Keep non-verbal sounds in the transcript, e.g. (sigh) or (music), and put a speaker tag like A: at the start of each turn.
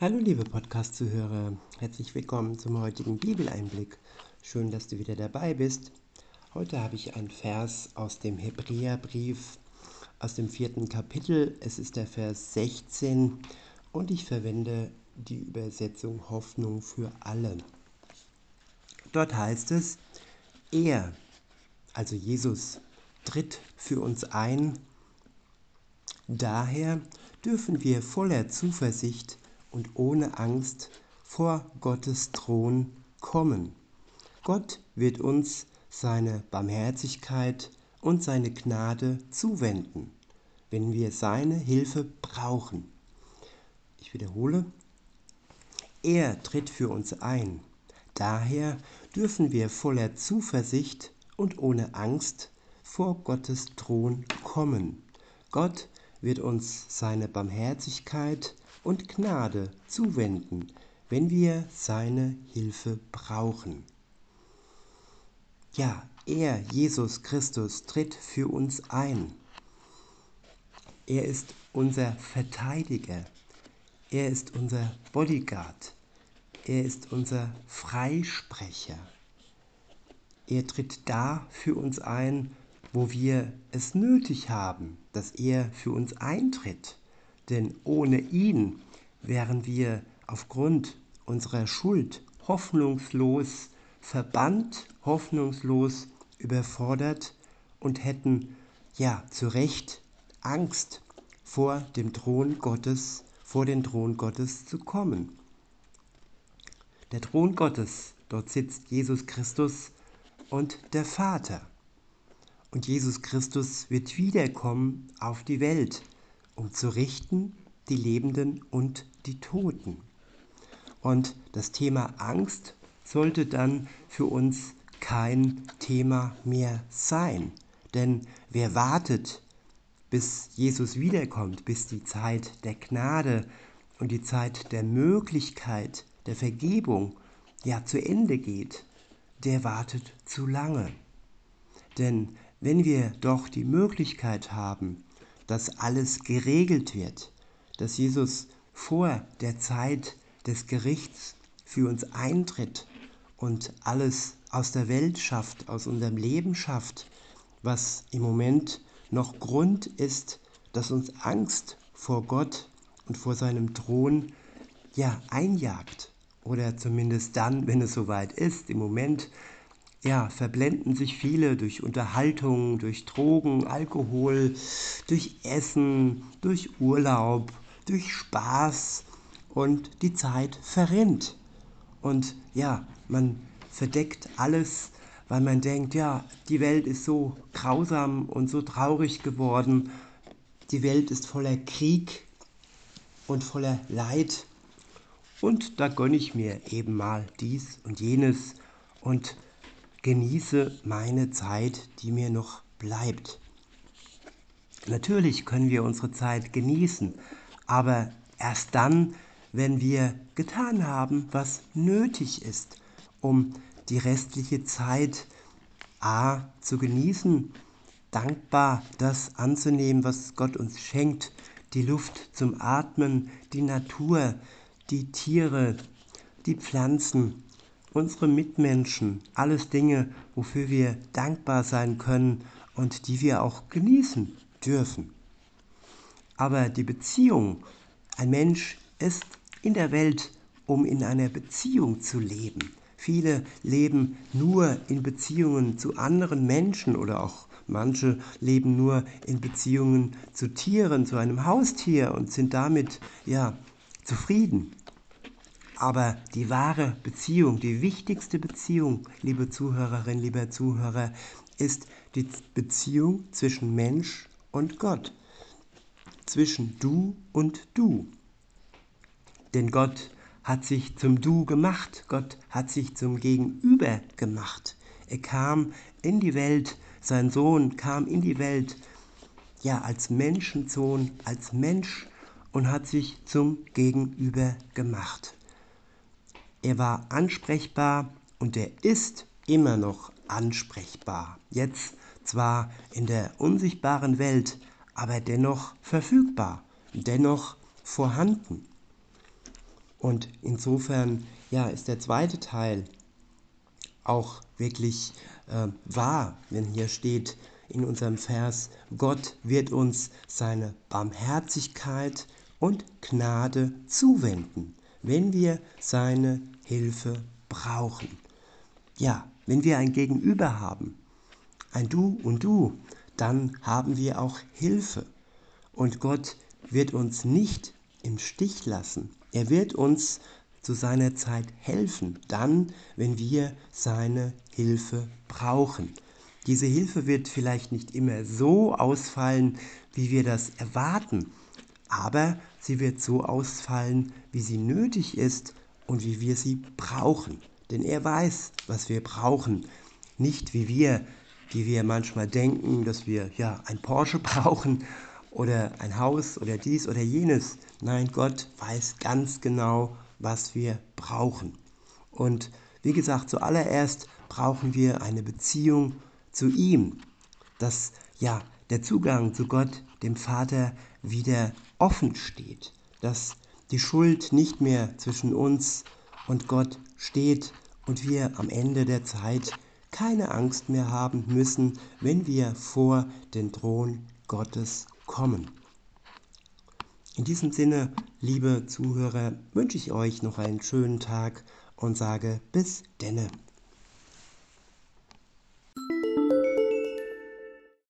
A: Hallo liebe Podcast-Zuhörer, herzlich willkommen zum heutigen Bibeleinblick. Schön, dass du wieder dabei bist. Heute habe ich einen Vers aus dem Hebräerbrief, aus dem vierten Kapitel. Es ist der Vers 16 und ich verwende die Übersetzung Hoffnung für alle. Dort heißt es, er, also Jesus, tritt für uns ein. Daher dürfen wir voller Zuversicht und ohne Angst vor Gottes Thron kommen. Gott wird uns seine Barmherzigkeit und seine Gnade zuwenden, wenn wir seine Hilfe brauchen. Ich wiederhole, er tritt für uns ein. Daher dürfen wir voller Zuversicht und ohne Angst vor Gottes Thron kommen. Gott wird uns seine Barmherzigkeit und Gnade zuwenden, wenn wir seine Hilfe brauchen. Ja, er, Jesus Christus, tritt für uns ein. Er ist unser Verteidiger. Er ist unser Bodyguard. Er ist unser Freisprecher. Er tritt da für uns ein, wo wir es nötig haben, dass er für uns eintritt denn ohne ihn wären wir aufgrund unserer Schuld hoffnungslos verbannt, hoffnungslos überfordert und hätten ja zu Recht Angst vor dem Thron Gottes, vor den Thron Gottes zu kommen. Der Thron Gottes, dort sitzt Jesus Christus und der Vater. Und Jesus Christus wird wiederkommen auf die Welt um zu richten die Lebenden und die Toten. Und das Thema Angst sollte dann für uns kein Thema mehr sein. Denn wer wartet, bis Jesus wiederkommt, bis die Zeit der Gnade und die Zeit der Möglichkeit, der Vergebung ja zu Ende geht, der wartet zu lange. Denn wenn wir doch die Möglichkeit haben, dass alles geregelt wird, dass Jesus vor der Zeit des Gerichts für uns eintritt und alles aus der Welt schafft, aus unserem Leben schafft, was im Moment noch Grund ist, dass uns Angst vor Gott und vor seinem Thron ja einjagt. Oder zumindest dann, wenn es soweit ist. Im Moment ja, verblenden sich viele durch Unterhaltung, durch Drogen, Alkohol, durch Essen, durch Urlaub, durch Spaß und die Zeit verrinnt. Und ja, man verdeckt alles, weil man denkt, ja, die Welt ist so grausam und so traurig geworden. Die Welt ist voller Krieg und voller Leid. Und da gönne ich mir eben mal dies und jenes und genieße meine Zeit, die mir noch bleibt. Natürlich können wir unsere Zeit genießen, aber erst dann, wenn wir getan haben, was nötig ist, um die restliche Zeit a zu genießen, dankbar das anzunehmen, was Gott uns schenkt, die Luft zum Atmen, die Natur, die Tiere, die Pflanzen, unsere Mitmenschen, alles Dinge, wofür wir dankbar sein können und die wir auch genießen dürfen. Aber die Beziehung, ein Mensch ist in der Welt, um in einer Beziehung zu leben. Viele leben nur in Beziehungen zu anderen Menschen oder auch manche leben nur in Beziehungen zu Tieren, zu einem Haustier und sind damit ja zufrieden. Aber die wahre Beziehung, die wichtigste Beziehung, liebe Zuhörerin, lieber Zuhörer, ist die Beziehung zwischen Mensch und Gott. Zwischen du und du. Denn Gott hat sich zum Du gemacht. Gott hat sich zum Gegenüber gemacht. Er kam in die Welt, sein Sohn kam in die Welt, ja, als Menschensohn, als Mensch und hat sich zum Gegenüber gemacht. Er war ansprechbar und er ist immer noch ansprechbar. Jetzt zwar in der unsichtbaren Welt, aber dennoch verfügbar, dennoch vorhanden. Und insofern, ja, ist der zweite Teil auch wirklich äh, wahr, wenn hier steht in unserem Vers, Gott wird uns seine Barmherzigkeit und Gnade zuwenden, wenn wir seine Hilfe brauchen. Ja, wenn wir ein Gegenüber haben, ein Du und Du, dann haben wir auch Hilfe. Und Gott wird uns nicht im Stich lassen. Er wird uns zu seiner Zeit helfen, dann, wenn wir seine Hilfe brauchen. Diese Hilfe wird vielleicht nicht immer so ausfallen, wie wir das erwarten, aber sie wird so ausfallen, wie sie nötig ist und wie wir sie brauchen. Denn er weiß, was wir brauchen, nicht wie wir, wie wir manchmal denken, dass wir ja ein Porsche (laughs) brauchen oder ein Haus oder dies oder jenes. Nein, Gott weiß ganz genau, was wir brauchen. Und wie gesagt, zuallererst brauchen wir eine Beziehung zu ihm, dass ja der Zugang zu Gott, dem Vater, wieder offen steht, dass die Schuld nicht mehr zwischen uns und Gott steht und wir am Ende der Zeit keine Angst mehr haben müssen, wenn wir vor den Thron Gottes kommen. In diesem Sinne, liebe Zuhörer, wünsche ich euch noch einen schönen Tag und sage bis denne.